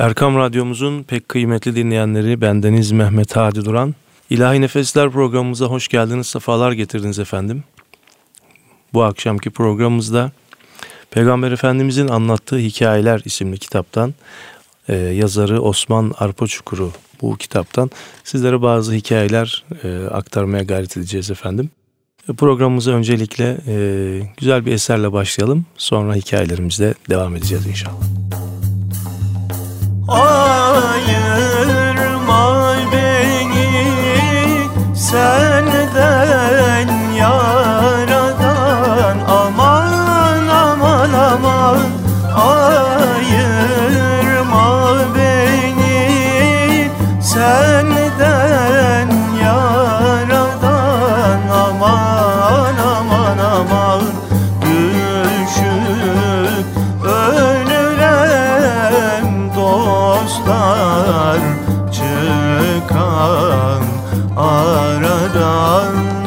Erkam Radyomuzun pek kıymetli dinleyenleri bendeniz Mehmet Hadi Duran. İlahi Nefesler programımıza hoş geldiniz, sefalar getirdiniz efendim. Bu akşamki programımızda Peygamber Efendimizin anlattığı Hikayeler isimli kitaptan e, yazarı Osman Arpaçukuru bu kitaptan sizlere bazı hikayeler e, aktarmaya gayret edeceğiz efendim. Programımıza öncelikle e, güzel bir eserle başlayalım. Sonra hikayelerimizle devam edeceğiz inşallah. Ayırma beni senden ya yaram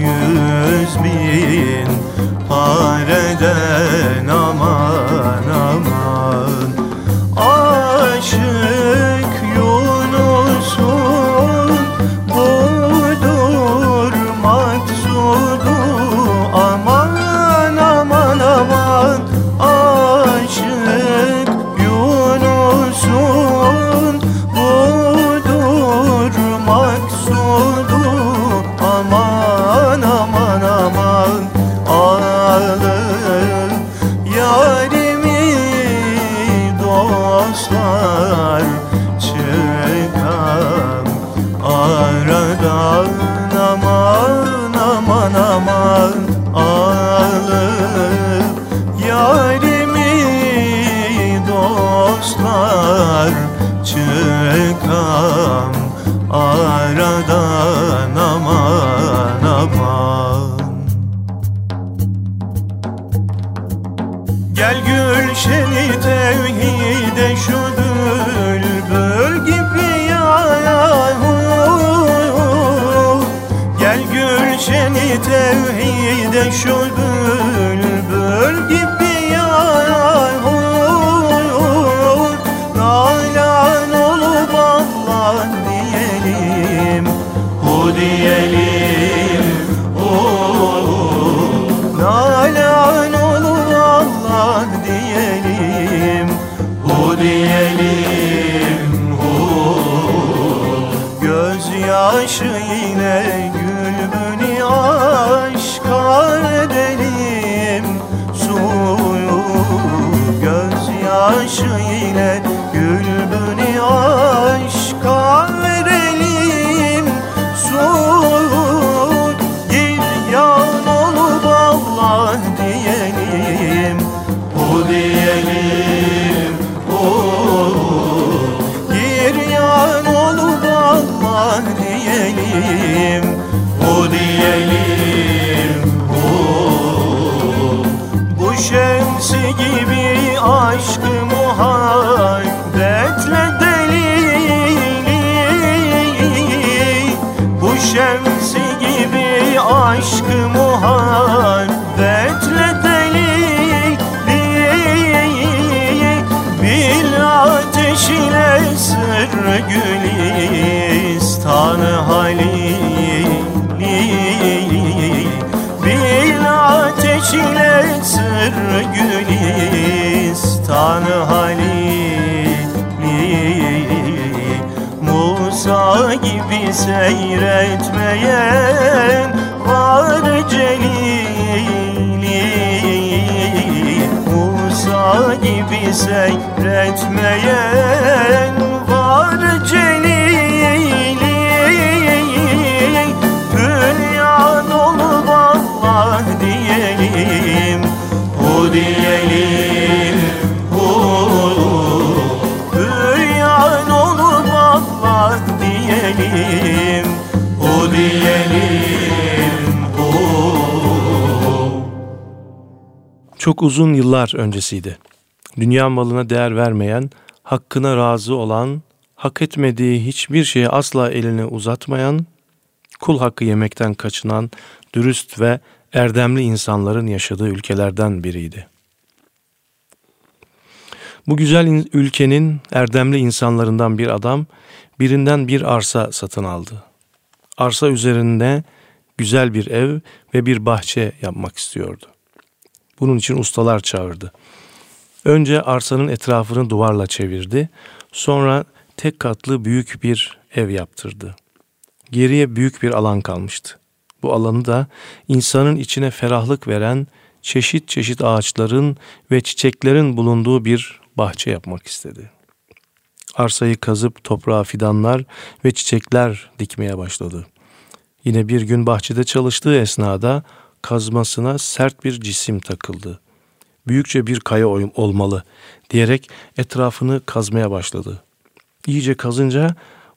yüz bin pareden Neşeli tevhide şu bülbül gibi yahu. Gel gülşeni tevhide şu bülbül seyretmeyen var celili Musa gibi seyretmeyen var celili Hülyan olup Allah diyelim Hu diyelim Çok uzun yıllar öncesiydi. Dünya malına değer vermeyen, hakkına razı olan, hak etmediği hiçbir şeye asla elini uzatmayan, kul hakkı yemekten kaçınan, dürüst ve erdemli insanların yaşadığı ülkelerden biriydi. Bu güzel in- ülkenin erdemli insanlarından bir adam birinden bir arsa satın aldı. Arsa üzerinde güzel bir ev ve bir bahçe yapmak istiyordu. Bunun için ustalar çağırdı. Önce arsanın etrafını duvarla çevirdi. Sonra tek katlı büyük bir ev yaptırdı. Geriye büyük bir alan kalmıştı. Bu alanı da insanın içine ferahlık veren çeşit çeşit ağaçların ve çiçeklerin bulunduğu bir bahçe yapmak istedi. Arsayı kazıp toprağa fidanlar ve çiçekler dikmeye başladı. Yine bir gün bahçede çalıştığı esnada kazmasına sert bir cisim takıldı. Büyükçe bir kaya olmalı diyerek etrafını kazmaya başladı. İyice kazınca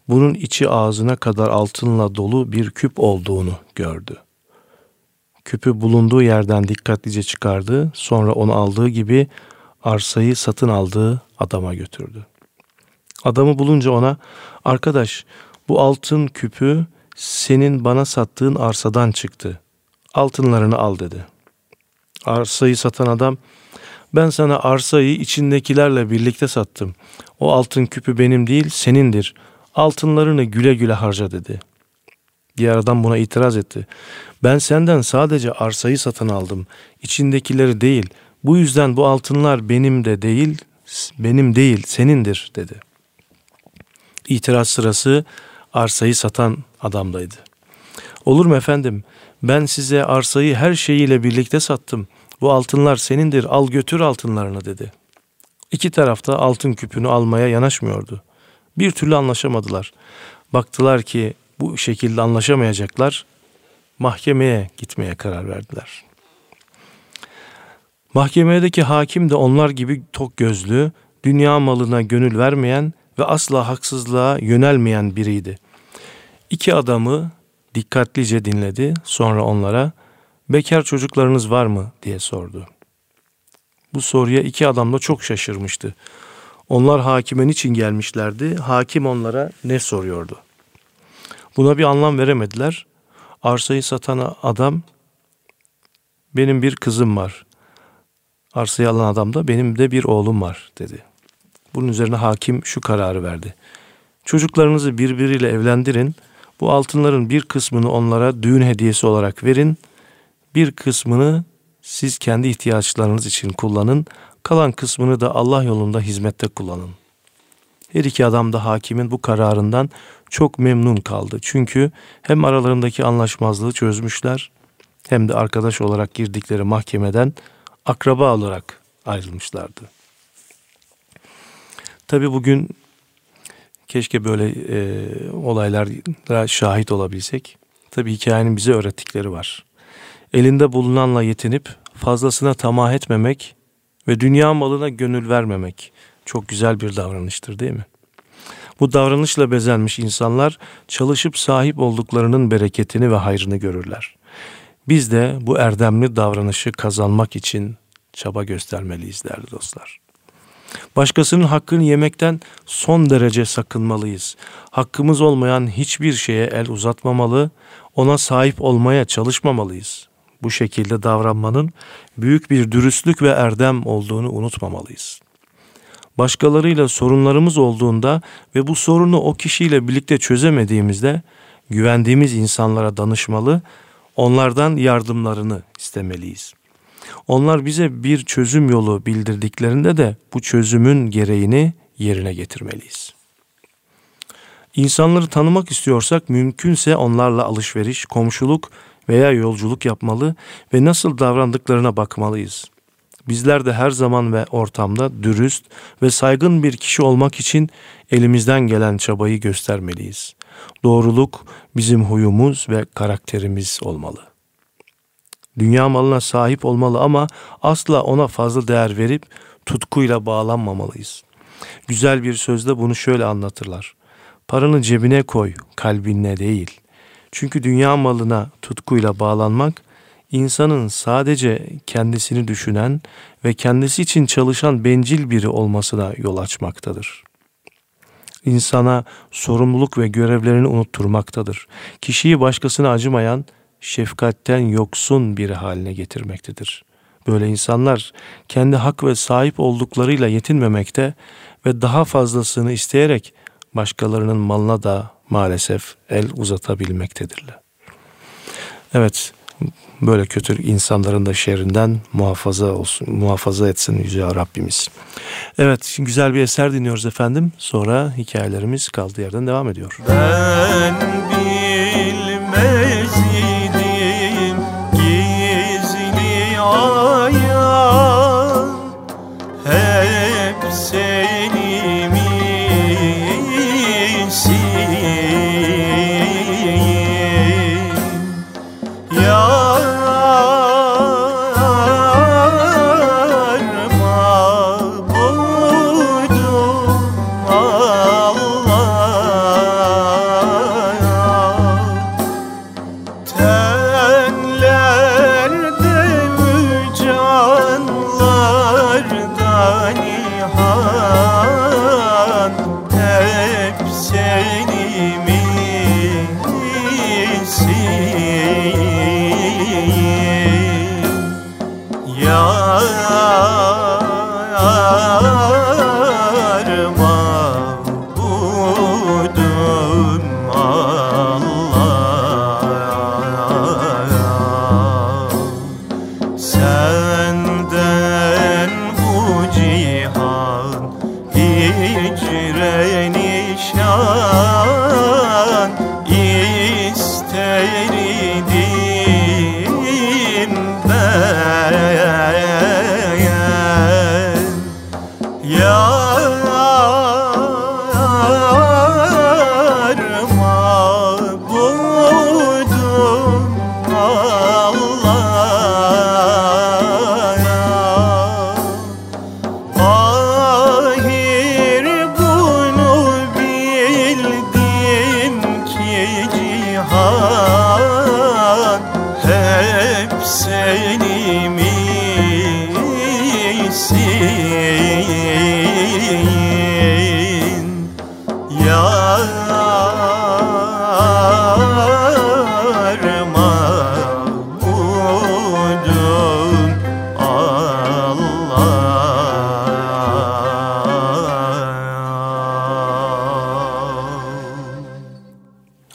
bunun içi ağzına kadar altınla dolu bir küp olduğunu gördü. Küpü bulunduğu yerden dikkatlice çıkardı, sonra onu aldığı gibi arsayı satın aldığı adama götürdü. Adamı bulunca ona, arkadaş bu altın küpü senin bana sattığın arsadan çıktı. Altınlarını al dedi. Arsayı satan adam, ben sana arsayı içindekilerle birlikte sattım. O altın küpü benim değil senindir. Altınlarını güle güle harca dedi. Diğer adam buna itiraz etti. Ben senden sadece arsayı satın aldım. İçindekileri değil. Bu yüzden bu altınlar benim de değil, benim değil, senindir dedi. İtiraz sırası arsayı satan adamdaydı. Olur mu efendim? Ben size arsayı her şeyiyle birlikte sattım. Bu altınlar senindir, al götür altınlarını dedi. İki tarafta altın küpünü almaya yanaşmıyordu. Bir türlü anlaşamadılar. Baktılar ki bu şekilde anlaşamayacaklar. Mahkemeye gitmeye karar verdiler. Mahkemedeki hakim de onlar gibi tok gözlü, dünya malına gönül vermeyen ve asla haksızlığa yönelmeyen biriydi. İki adamı dikkatlice dinledi. Sonra onlara bekar çocuklarınız var mı diye sordu. Bu soruya iki adam da çok şaşırmıştı. Onlar hakime niçin gelmişlerdi? Hakim onlara ne soruyordu? Buna bir anlam veremediler. Arsayı satan adam benim bir kızım var. Arsayı alan adam da benim de bir oğlum var dedi. Bunun üzerine hakim şu kararı verdi. Çocuklarınızı birbiriyle evlendirin. Bu altınların bir kısmını onlara düğün hediyesi olarak verin. Bir kısmını siz kendi ihtiyaçlarınız için kullanın. Kalan kısmını da Allah yolunda hizmette kullanın. Her iki adam da hakimin bu kararından çok memnun kaldı. Çünkü hem aralarındaki anlaşmazlığı çözmüşler hem de arkadaş olarak girdikleri mahkemeden akraba olarak ayrılmışlardı. Tabi bugün keşke böyle e, olaylara şahit olabilsek. Tabi hikayenin bize öğrettikleri var. Elinde bulunanla yetinip fazlasına tamah etmemek ve dünya malına gönül vermemek çok güzel bir davranıştır değil mi? Bu davranışla bezenmiş insanlar çalışıp sahip olduklarının bereketini ve hayrını görürler. Biz de bu erdemli davranışı kazanmak için çaba göstermeliyiz değerli dostlar. Başkasının hakkını yemekten son derece sakınmalıyız. Hakkımız olmayan hiçbir şeye el uzatmamalı, ona sahip olmaya çalışmamalıyız. Bu şekilde davranmanın büyük bir dürüstlük ve erdem olduğunu unutmamalıyız. Başkalarıyla sorunlarımız olduğunda ve bu sorunu o kişiyle birlikte çözemediğimizde güvendiğimiz insanlara danışmalı, onlardan yardımlarını istemeliyiz. Onlar bize bir çözüm yolu bildirdiklerinde de bu çözümün gereğini yerine getirmeliyiz. İnsanları tanımak istiyorsak mümkünse onlarla alışveriş, komşuluk veya yolculuk yapmalı ve nasıl davrandıklarına bakmalıyız. Bizler de her zaman ve ortamda dürüst ve saygın bir kişi olmak için elimizden gelen çabayı göstermeliyiz. Doğruluk bizim huyumuz ve karakterimiz olmalı. Dünya malına sahip olmalı ama asla ona fazla değer verip tutkuyla bağlanmamalıyız. Güzel bir sözde bunu şöyle anlatırlar. Paranı cebine koy, kalbine değil. Çünkü dünya malına tutkuyla bağlanmak insanın sadece kendisini düşünen ve kendisi için çalışan bencil biri olmasına yol açmaktadır. İnsana sorumluluk ve görevlerini unutturmaktadır. Kişiyi başkasına acımayan, şefkatten yoksun bir haline getirmektedir. Böyle insanlar kendi hak ve sahip olduklarıyla yetinmemekte ve daha fazlasını isteyerek başkalarının malına da maalesef el uzatabilmektedirler. Evet, böyle kötü insanların da şerrinden muhafaza olsun, muhafaza etsin Yüce Rabbimiz. Evet, güzel bir eser dinliyoruz efendim. Sonra hikayelerimiz kaldığı yerden devam ediyor. Ben bilmez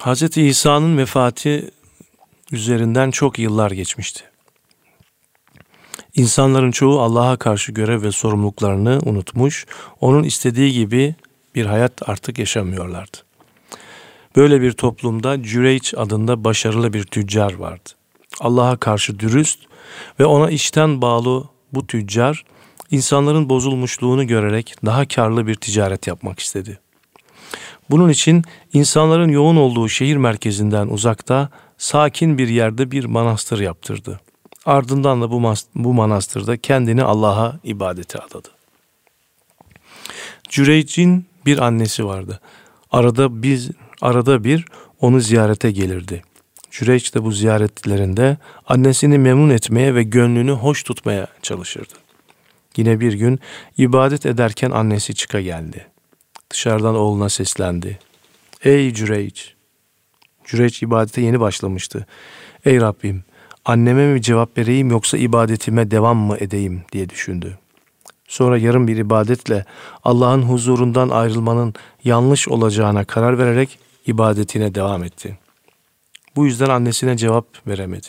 Hz. İsa'nın vefatı üzerinden çok yıllar geçmişti. İnsanların çoğu Allah'a karşı görev ve sorumluluklarını unutmuş, onun istediği gibi bir hayat artık yaşamıyorlardı. Böyle bir toplumda Cüreyç adında başarılı bir tüccar vardı. Allah'a karşı dürüst ve ona işten bağlı bu tüccar, insanların bozulmuşluğunu görerek daha karlı bir ticaret yapmak istedi. Bunun için insanların yoğun olduğu şehir merkezinden uzakta sakin bir yerde bir manastır yaptırdı. Ardından da bu, bu manastırda kendini Allah'a ibadete adadı. Cüreyc'in bir annesi vardı. Arada biz arada bir onu ziyarete gelirdi. Cüreyç de bu ziyaretlerinde annesini memnun etmeye ve gönlünü hoş tutmaya çalışırdı. Yine bir gün ibadet ederken annesi çıka geldi. Dışarıdan oğluna seslendi. Ey Cüreyç! Cüreyç ibadete yeni başlamıştı. Ey Rabbim! Anneme mi cevap vereyim yoksa ibadetime devam mı edeyim diye düşündü. Sonra yarım bir ibadetle Allah'ın huzurundan ayrılmanın yanlış olacağına karar vererek ibadetine devam etti. Bu yüzden annesine cevap veremedi.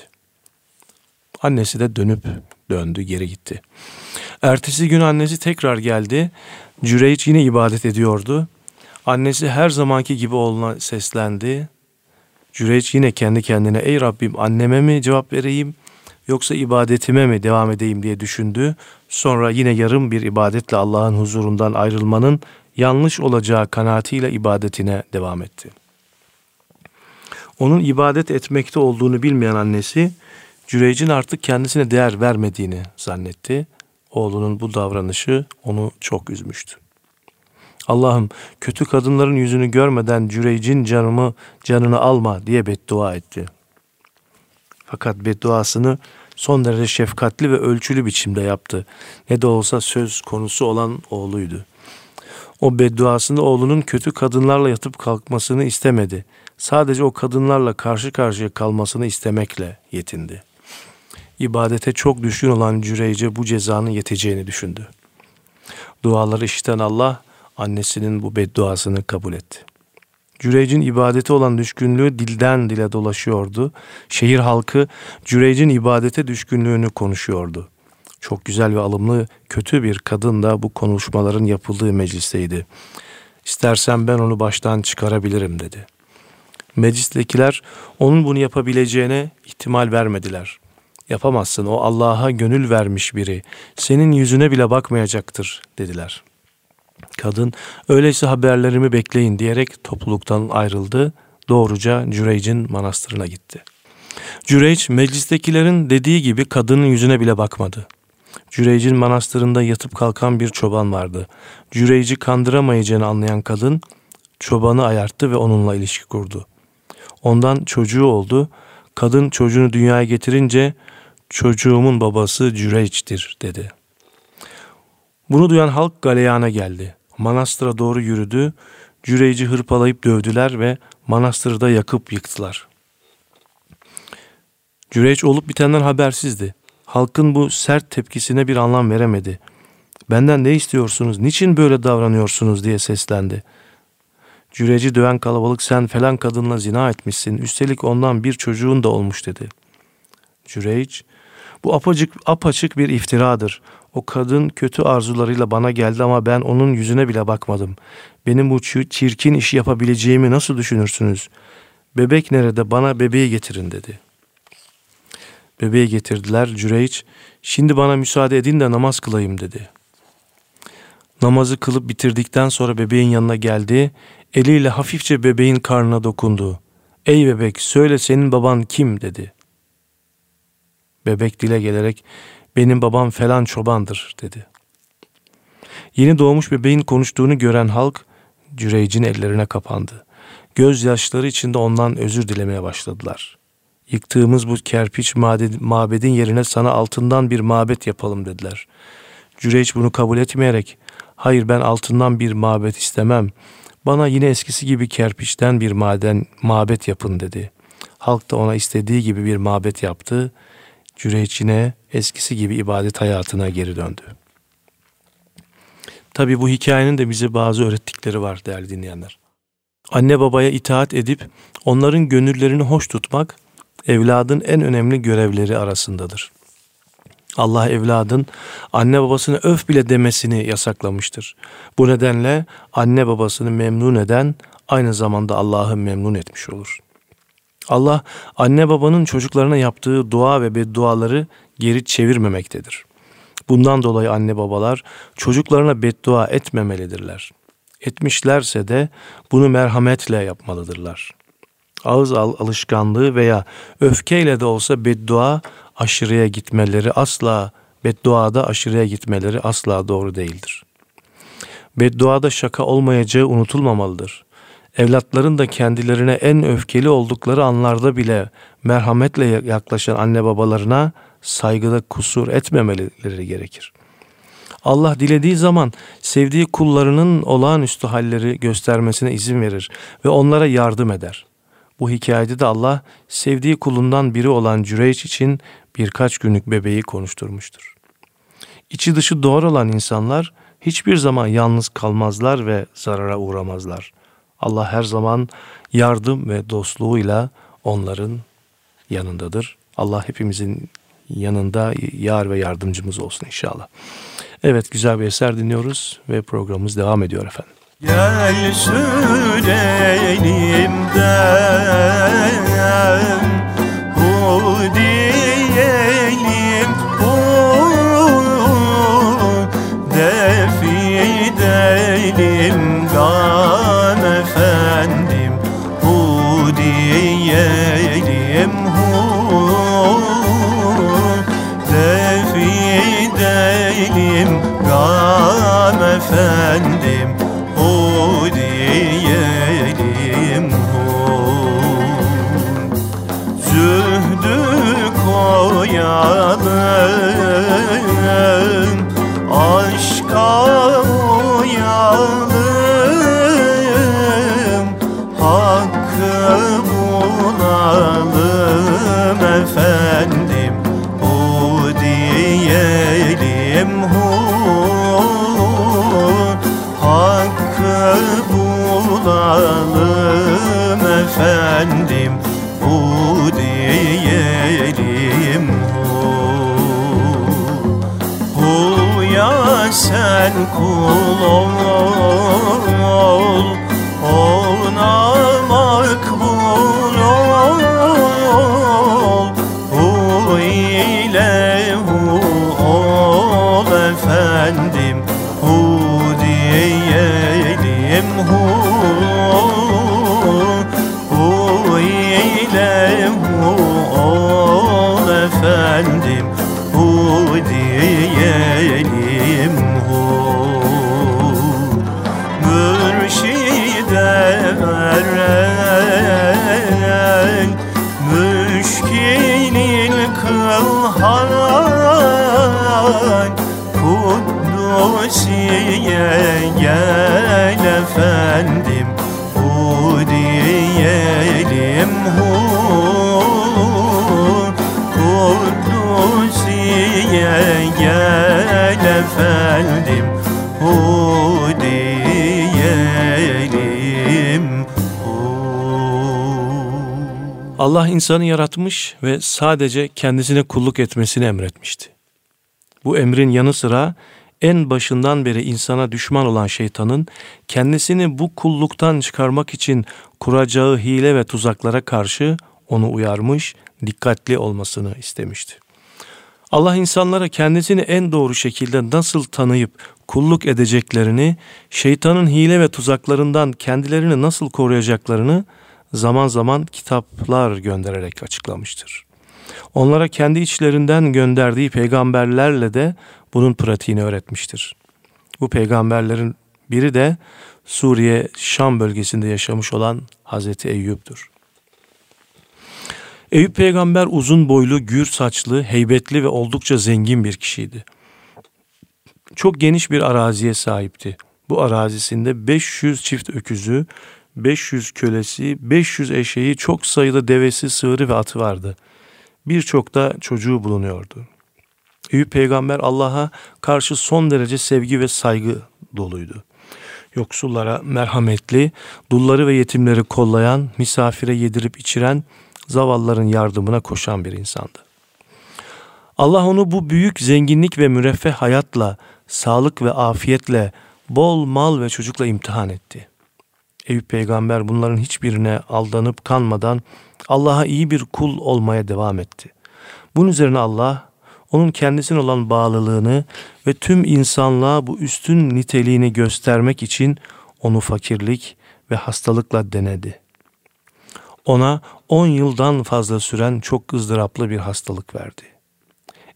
Annesi de dönüp döndü, geri gitti. Ertesi gün annesi tekrar geldi. Cüreyç yine ibadet ediyordu. Annesi her zamanki gibi oğluna seslendi. Cüreyç yine kendi kendine ey Rabbim anneme mi cevap vereyim yoksa ibadetime mi devam edeyim diye düşündü. Sonra yine yarım bir ibadetle Allah'ın huzurundan ayrılmanın yanlış olacağı kanaatiyle ibadetine devam etti. Onun ibadet etmekte olduğunu bilmeyen annesi Cüreyc'in artık kendisine değer vermediğini zannetti. Oğlunun bu davranışı onu çok üzmüştü. Allah'ım kötü kadınların yüzünü görmeden Cüreyc'in canımı canını alma diye beddua etti. Fakat bedduasını son derece şefkatli ve ölçülü biçimde yaptı. Ne de olsa söz konusu olan oğluydu. O bedduasında oğlunun kötü kadınlarla yatıp kalkmasını istemedi. Sadece o kadınlarla karşı karşıya kalmasını istemekle yetindi. İbadete çok düşkün olan Cüreyce bu cezanın yeteceğini düşündü. Duaları işiten Allah annesinin bu bedduasını kabul etti. Cüreyc'in ibadete olan düşkünlüğü dilden dile dolaşıyordu. Şehir halkı Cüreyc'in ibadete düşkünlüğünü konuşuyordu. Çok güzel ve alımlı kötü bir kadın da bu konuşmaların yapıldığı meclisteydi. İstersen ben onu baştan çıkarabilirim dedi. Meclistekiler onun bunu yapabileceğine ihtimal vermediler. Yapamazsın o Allah'a gönül vermiş biri. Senin yüzüne bile bakmayacaktır dediler. Kadın öyleyse haberlerimi bekleyin diyerek topluluktan ayrıldı. Doğruca Cüreyc'in manastırına gitti. Cüreyc meclistekilerin dediği gibi kadının yüzüne bile bakmadı. Cüreyc'in manastırında yatıp kalkan bir çoban vardı. Cüreyc'i kandıramayacağını anlayan kadın çobanı ayarttı ve onunla ilişki kurdu. Ondan çocuğu oldu. Kadın çocuğunu dünyaya getirince çocuğumun babası Cüreyç'tir dedi. Bunu duyan halk galeyana geldi. Manastıra doğru yürüdü. Cüreyci hırpalayıp dövdüler ve manastırda yakıp yıktılar. Cüreyç olup bitenden habersizdi. Halkın bu sert tepkisine bir anlam veremedi. Benden ne istiyorsunuz, niçin böyle davranıyorsunuz diye seslendi. Cüreci döven kalabalık sen falan kadınla zina etmişsin, üstelik ondan bir çocuğun da olmuş dedi. Cüreyç, bu apacık, apaçık bir iftiradır. O kadın kötü arzularıyla bana geldi ama ben onun yüzüne bile bakmadım. Benim bu çirkin işi yapabileceğimi nasıl düşünürsünüz? Bebek nerede? Bana bebeği getirin dedi. Bebeği getirdiler. Cüreyç, şimdi bana müsaade edin de namaz kılayım dedi. Namazı kılıp bitirdikten sonra bebeğin yanına geldi. Eliyle hafifçe bebeğin karnına dokundu. Ey bebek söyle senin baban kim dedi. Bebek dile gelerek benim babam falan çobandır dedi. Yeni doğmuş bebeğin konuştuğunu gören halk Cüreyc'in ellerine kapandı. Gözyaşları içinde ondan özür dilemeye başladılar. Yıktığımız bu kerpiç mabedin yerine sana altından bir mabet yapalım dediler. Cüreyç bunu kabul etmeyerek hayır ben altından bir mabet istemem. Bana yine eskisi gibi kerpiçten bir maden mabet yapın dedi. Halk da ona istediği gibi bir mabet yaptı Cüreyç'ine eskisi gibi ibadet hayatına geri döndü. Tabi bu hikayenin de bize bazı öğrettikleri var değerli dinleyenler. Anne babaya itaat edip onların gönüllerini hoş tutmak evladın en önemli görevleri arasındadır. Allah evladın anne babasını öf bile demesini yasaklamıştır. Bu nedenle anne babasını memnun eden aynı zamanda Allah'ı memnun etmiş olur. Allah anne babanın çocuklarına yaptığı dua ve bedduaları geri çevirmemektedir. Bundan dolayı anne babalar çocuklarına beddua etmemelidirler. Etmişlerse de bunu merhametle yapmalıdırlar. Ağız al alışkanlığı veya öfkeyle de olsa beddua aşırıya gitmeleri asla bedduada aşırıya gitmeleri asla doğru değildir. Bedduada şaka olmayacağı unutulmamalıdır evlatların da kendilerine en öfkeli oldukları anlarda bile merhametle yaklaşan anne babalarına saygıda kusur etmemeleri gerekir. Allah dilediği zaman sevdiği kullarının olağanüstü halleri göstermesine izin verir ve onlara yardım eder. Bu hikayede de Allah sevdiği kulundan biri olan Cüreyç için birkaç günlük bebeği konuşturmuştur. İçi dışı doğru olan insanlar hiçbir zaman yalnız kalmazlar ve zarara uğramazlar. Allah her zaman yardım ve dostluğuyla onların yanındadır. Allah hepimizin yanında yar ve yardımcımız olsun inşallah. Evet güzel bir eser dinliyoruz ve programımız devam ediyor efendim. Gel sürelim Hu diyelim Hu Defi edelim Gam Gam kul ol gel efendim Hu diyelim hu Kuddusiye gel efendim Hu diyelim hu Allah insanı yaratmış ve sadece kendisine kulluk etmesini emretmişti. Bu emrin yanı sıra en başından beri insana düşman olan şeytanın kendisini bu kulluktan çıkarmak için kuracağı hile ve tuzaklara karşı onu uyarmış, dikkatli olmasını istemişti. Allah insanlara kendisini en doğru şekilde nasıl tanıyıp kulluk edeceklerini, şeytanın hile ve tuzaklarından kendilerini nasıl koruyacaklarını zaman zaman kitaplar göndererek açıklamıştır. Onlara kendi içlerinden gönderdiği peygamberlerle de bunun pratiğini öğretmiştir. Bu peygamberlerin biri de Suriye Şam bölgesinde yaşamış olan Hazreti Eyyub'dur. Eyüp peygamber uzun boylu, gür saçlı, heybetli ve oldukça zengin bir kişiydi. Çok geniş bir araziye sahipti. Bu arazisinde 500 çift öküzü, 500 kölesi, 500 eşeği, çok sayıda devesi, sığırı ve atı vardı. Birçok da çocuğu bulunuyordu. Eyüp peygamber Allah'a karşı son derece sevgi ve saygı doluydu. Yoksullara merhametli, dulları ve yetimleri kollayan, misafire yedirip içiren, zavallıların yardımına koşan bir insandı. Allah onu bu büyük zenginlik ve müreffeh hayatla, sağlık ve afiyetle, bol mal ve çocukla imtihan etti. Eyüp peygamber bunların hiçbirine aldanıp kanmadan Allah'a iyi bir kul olmaya devam etti. Bunun üzerine Allah onun kendisine olan bağlılığını ve tüm insanlığa bu üstün niteliğini göstermek için onu fakirlik ve hastalıkla denedi. Ona 10 yıldan fazla süren çok ızdıraplı bir hastalık verdi.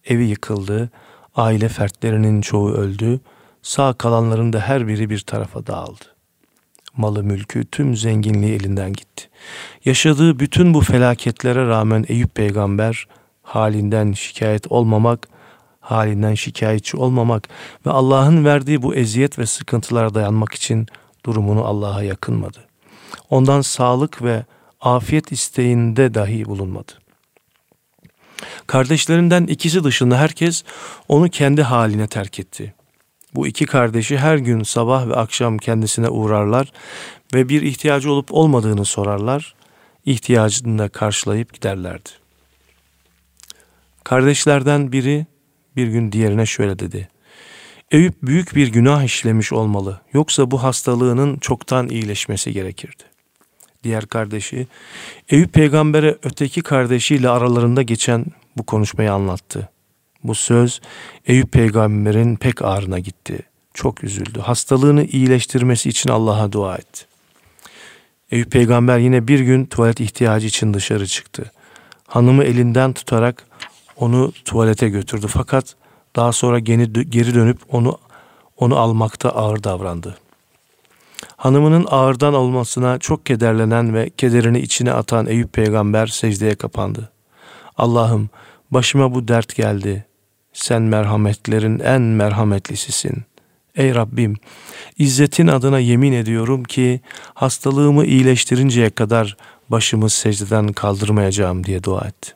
Evi yıkıldı, aile fertlerinin çoğu öldü, sağ kalanların da her biri bir tarafa dağıldı. Malı mülkü tüm zenginliği elinden gitti. Yaşadığı bütün bu felaketlere rağmen Eyüp peygamber halinden şikayet olmamak, halinden şikayetçi olmamak ve Allah'ın verdiği bu eziyet ve sıkıntılara dayanmak için durumunu Allah'a yakınmadı. Ondan sağlık ve afiyet isteğinde dahi bulunmadı. Kardeşlerinden ikisi dışında herkes onu kendi haline terk etti. Bu iki kardeşi her gün sabah ve akşam kendisine uğrarlar ve bir ihtiyacı olup olmadığını sorarlar, ihtiyacını da karşılayıp giderlerdi. Kardeşlerden biri bir gün diğerine şöyle dedi. Eyüp büyük bir günah işlemiş olmalı. Yoksa bu hastalığının çoktan iyileşmesi gerekirdi. Diğer kardeşi Eyüp peygambere öteki kardeşiyle aralarında geçen bu konuşmayı anlattı. Bu söz Eyüp peygamberin pek ağrına gitti. Çok üzüldü. Hastalığını iyileştirmesi için Allah'a dua etti. Eyüp peygamber yine bir gün tuvalet ihtiyacı için dışarı çıktı. Hanımı elinden tutarak onu tuvalete götürdü. Fakat daha sonra geri dönüp onu onu almakta ağır davrandı. Hanımının ağırdan olmasına çok kederlenen ve kederini içine atan Eyüp peygamber secdeye kapandı. Allah'ım başıma bu dert geldi. Sen merhametlerin en merhametlisisin. Ey Rabbim, İzzetin adına yemin ediyorum ki hastalığımı iyileştirinceye kadar başımı secdeden kaldırmayacağım diye dua etti.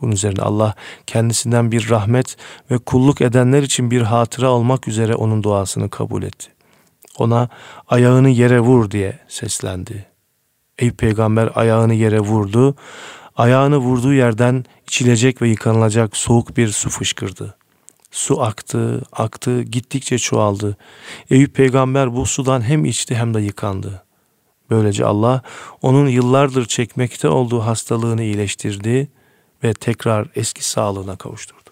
Bunun üzerine Allah kendisinden bir rahmet ve kulluk edenler için bir hatıra olmak üzere onun duasını kabul etti. Ona ayağını yere vur diye seslendi. Ey peygamber ayağını yere vurdu. Ayağını vurduğu yerden içilecek ve yıkanılacak soğuk bir su fışkırdı. Su aktı, aktı, gittikçe çoğaldı. Eyüp peygamber bu sudan hem içti hem de yıkandı. Böylece Allah onun yıllardır çekmekte olduğu hastalığını iyileştirdi ve tekrar eski sağlığına kavuşturdu.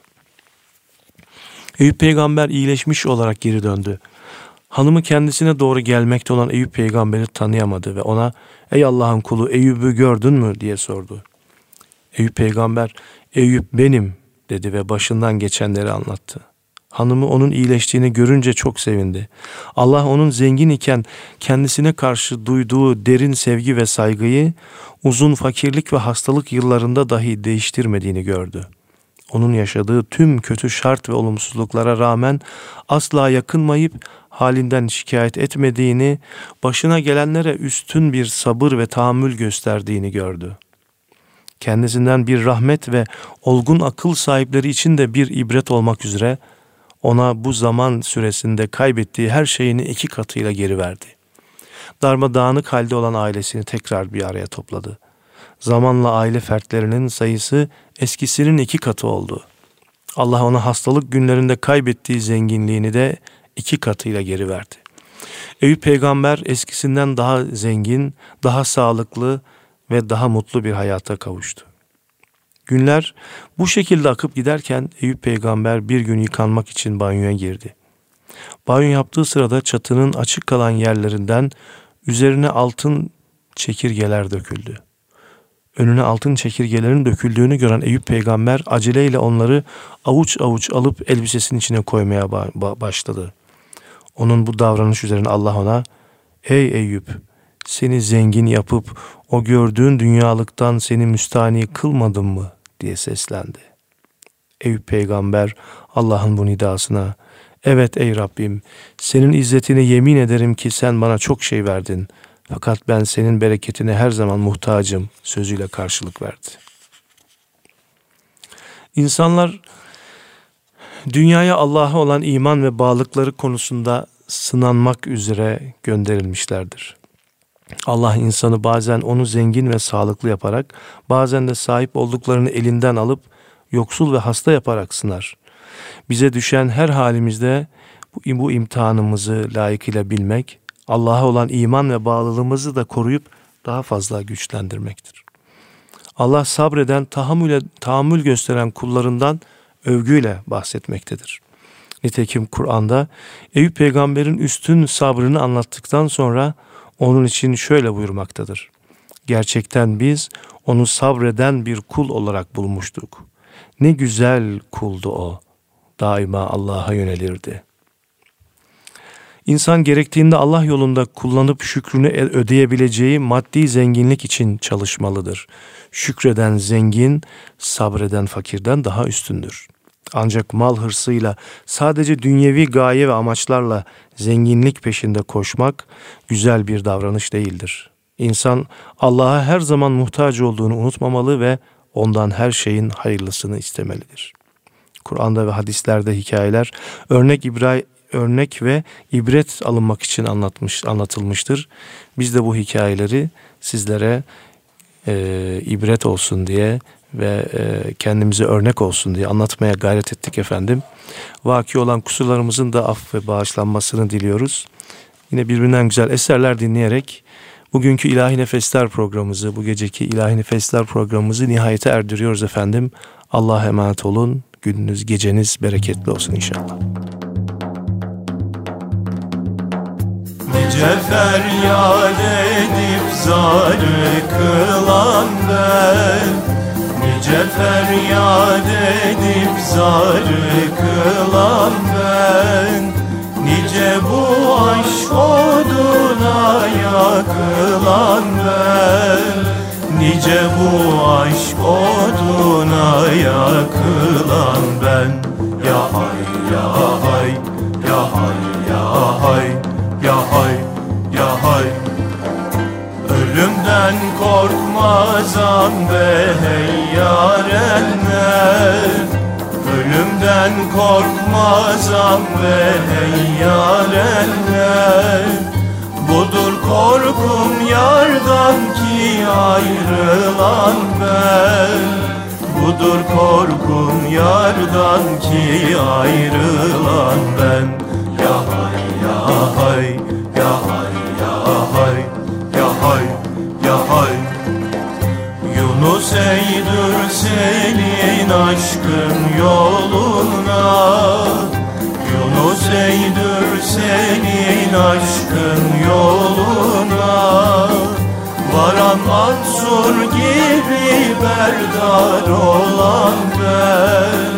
Eyüp peygamber iyileşmiş olarak geri döndü. Hanımı kendisine doğru gelmekte olan Eyüp peygamberi tanıyamadı ve ona ''Ey Allah'ın kulu Eyüp'ü gördün mü?'' diye sordu. Eyüp peygamber ''Eyüp benim'' dedi ve başından geçenleri anlattı. Hanımı onun iyileştiğini görünce çok sevindi. Allah onun zengin iken kendisine karşı duyduğu derin sevgi ve saygıyı uzun fakirlik ve hastalık yıllarında dahi değiştirmediğini gördü. Onun yaşadığı tüm kötü şart ve olumsuzluklara rağmen asla yakınmayıp halinden şikayet etmediğini, başına gelenlere üstün bir sabır ve tahammül gösterdiğini gördü. Kendisinden bir rahmet ve olgun akıl sahipleri için de bir ibret olmak üzere ona bu zaman süresinde kaybettiği her şeyini iki katıyla geri verdi. Darmadağınık halde olan ailesini tekrar bir araya topladı. Zamanla aile fertlerinin sayısı eskisinin iki katı oldu. Allah ona hastalık günlerinde kaybettiği zenginliğini de iki katıyla geri verdi. Eyüp peygamber eskisinden daha zengin, daha sağlıklı ve daha mutlu bir hayata kavuştu. Günler bu şekilde akıp giderken Eyüp peygamber bir gün yıkanmak için banyoya girdi. Banyo yaptığı sırada çatının açık kalan yerlerinden üzerine altın çekirgeler döküldü. Önüne altın çekirgelerin döküldüğünü gören Eyüp peygamber aceleyle onları avuç avuç alıp elbisesinin içine koymaya başladı. Onun bu davranış üzerine Allah ona Ey Eyüp seni zengin yapıp o gördüğün dünyalıktan seni müstani kılmadım mı diye seslendi. Eyüp peygamber Allah'ın bu nidasına Evet ey Rabbim senin izzetine yemin ederim ki sen bana çok şey verdin. Fakat ben senin bereketine her zaman muhtacım sözüyle karşılık verdi. İnsanlar dünyaya Allah'a olan iman ve bağlılıkları konusunda sınanmak üzere gönderilmişlerdir. Allah insanı bazen onu zengin ve sağlıklı yaparak, bazen de sahip olduklarını elinden alıp yoksul ve hasta yaparak sınar. Bize düşen her halimizde bu, bu imtihanımızı layıkıyla bilmek, Allah'a olan iman ve bağlılığımızı da koruyup daha fazla güçlendirmektir. Allah sabreden, tahammüle, tahammül gösteren kullarından övgüyle bahsetmektedir. Nitekim Kur'an'da Eyüp peygamberin üstün sabrını anlattıktan sonra onun için şöyle buyurmaktadır. Gerçekten biz onu sabreden bir kul olarak bulmuştuk. Ne güzel kuldu o. Daima Allah'a yönelirdi. İnsan gerektiğinde Allah yolunda kullanıp şükrünü ödeyebileceği maddi zenginlik için çalışmalıdır. Şükreden zengin, sabreden fakirden daha üstündür. Ancak mal hırsıyla sadece dünyevi gaye ve amaçlarla zenginlik peşinde koşmak güzel bir davranış değildir. İnsan Allah'a her zaman muhtaç olduğunu unutmamalı ve ondan her şeyin hayırlısını istemelidir. Kur'an'da ve hadislerde hikayeler örnek İbrahim örnek ve ibret alınmak için anlatmış anlatılmıştır. Biz de bu hikayeleri sizlere e, ibret olsun diye ve e, kendimize örnek olsun diye anlatmaya gayret ettik efendim. Vaki olan kusurlarımızın da af ve bağışlanmasını diliyoruz. Yine birbirinden güzel eserler dinleyerek bugünkü İlahi Nefesler programımızı, bu geceki İlahi Nefesler programımızı nihayete erdiriyoruz efendim. Allah'a emanet olun. Gününüz, geceniz bereketli olsun inşallah. Nice feryat edip zarı kılan ben Nice feryat edip zarı kılan ben Nice bu aşk oduna yakılan ben. Nice bu aşk oduna yakılan ben. Ya hay ya hay Ölümden korkmazam be hey yarenler Ölümden korkmazam be hey yarenler Budur korkum yardan ki ayrılan ben. Budur korkum yardan ki ayrılan ben. Ya hay ya hay senin aşkın yoluna. Yunus eydür senin aşkın yoluna. Varan Mansur gibi berdar olan ben.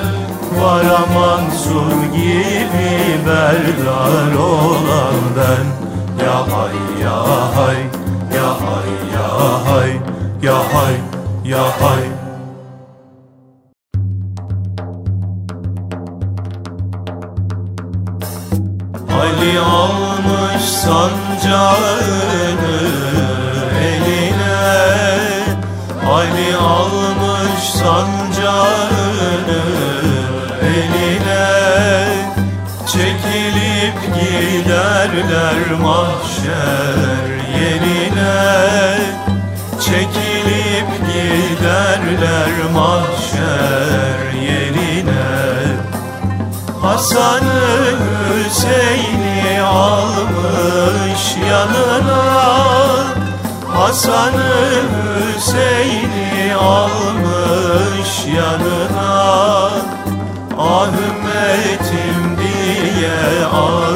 Varan Mansur gibi berdar olan ben. Ya hay ya hay ya hay ya hay ya hay ya hay Ali almış sancağını eline. Ali almış sancağını eline. Çekilip giderler mahşer yerine. Çekilip giderler mahşer Hasan'ı Hüseyin'i almış yanına. Hasan'ı Hüseyin'i almış yanına. Ah ümmetim diye ağlar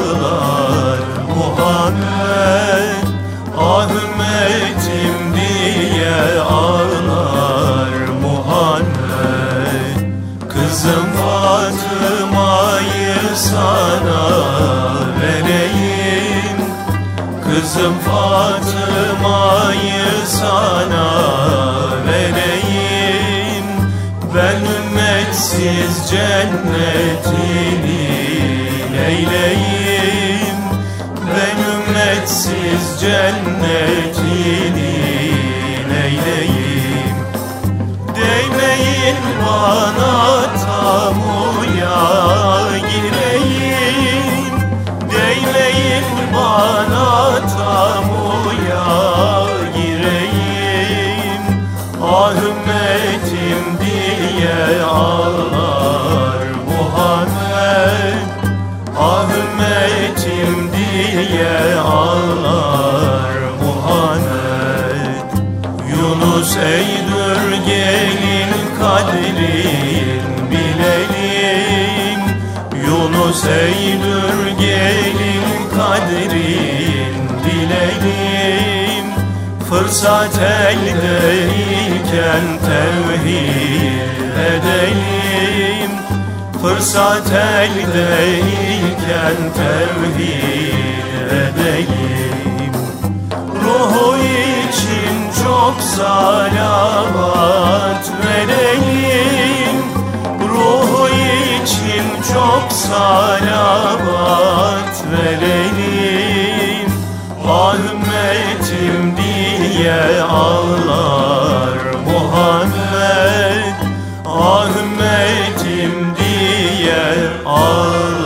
ümmetsiz cennetini eyleyim Ben ümmetsiz cennetini eyleyim Değmeyin bana gireyim ağlar Muhammed Yunus eydür gelin kadrin bilelim. Yunus eydür gelin kadrin bilelim. Fırsat eldeyken tevhid edelim. Fırsat eldeyken tevhid edeyim Ruhu için çok salavat vereyim. Ruhu için çok salavat vereyim. Ahmet'im diye ağlar Muhammed. Ahmet'im diye ağlar.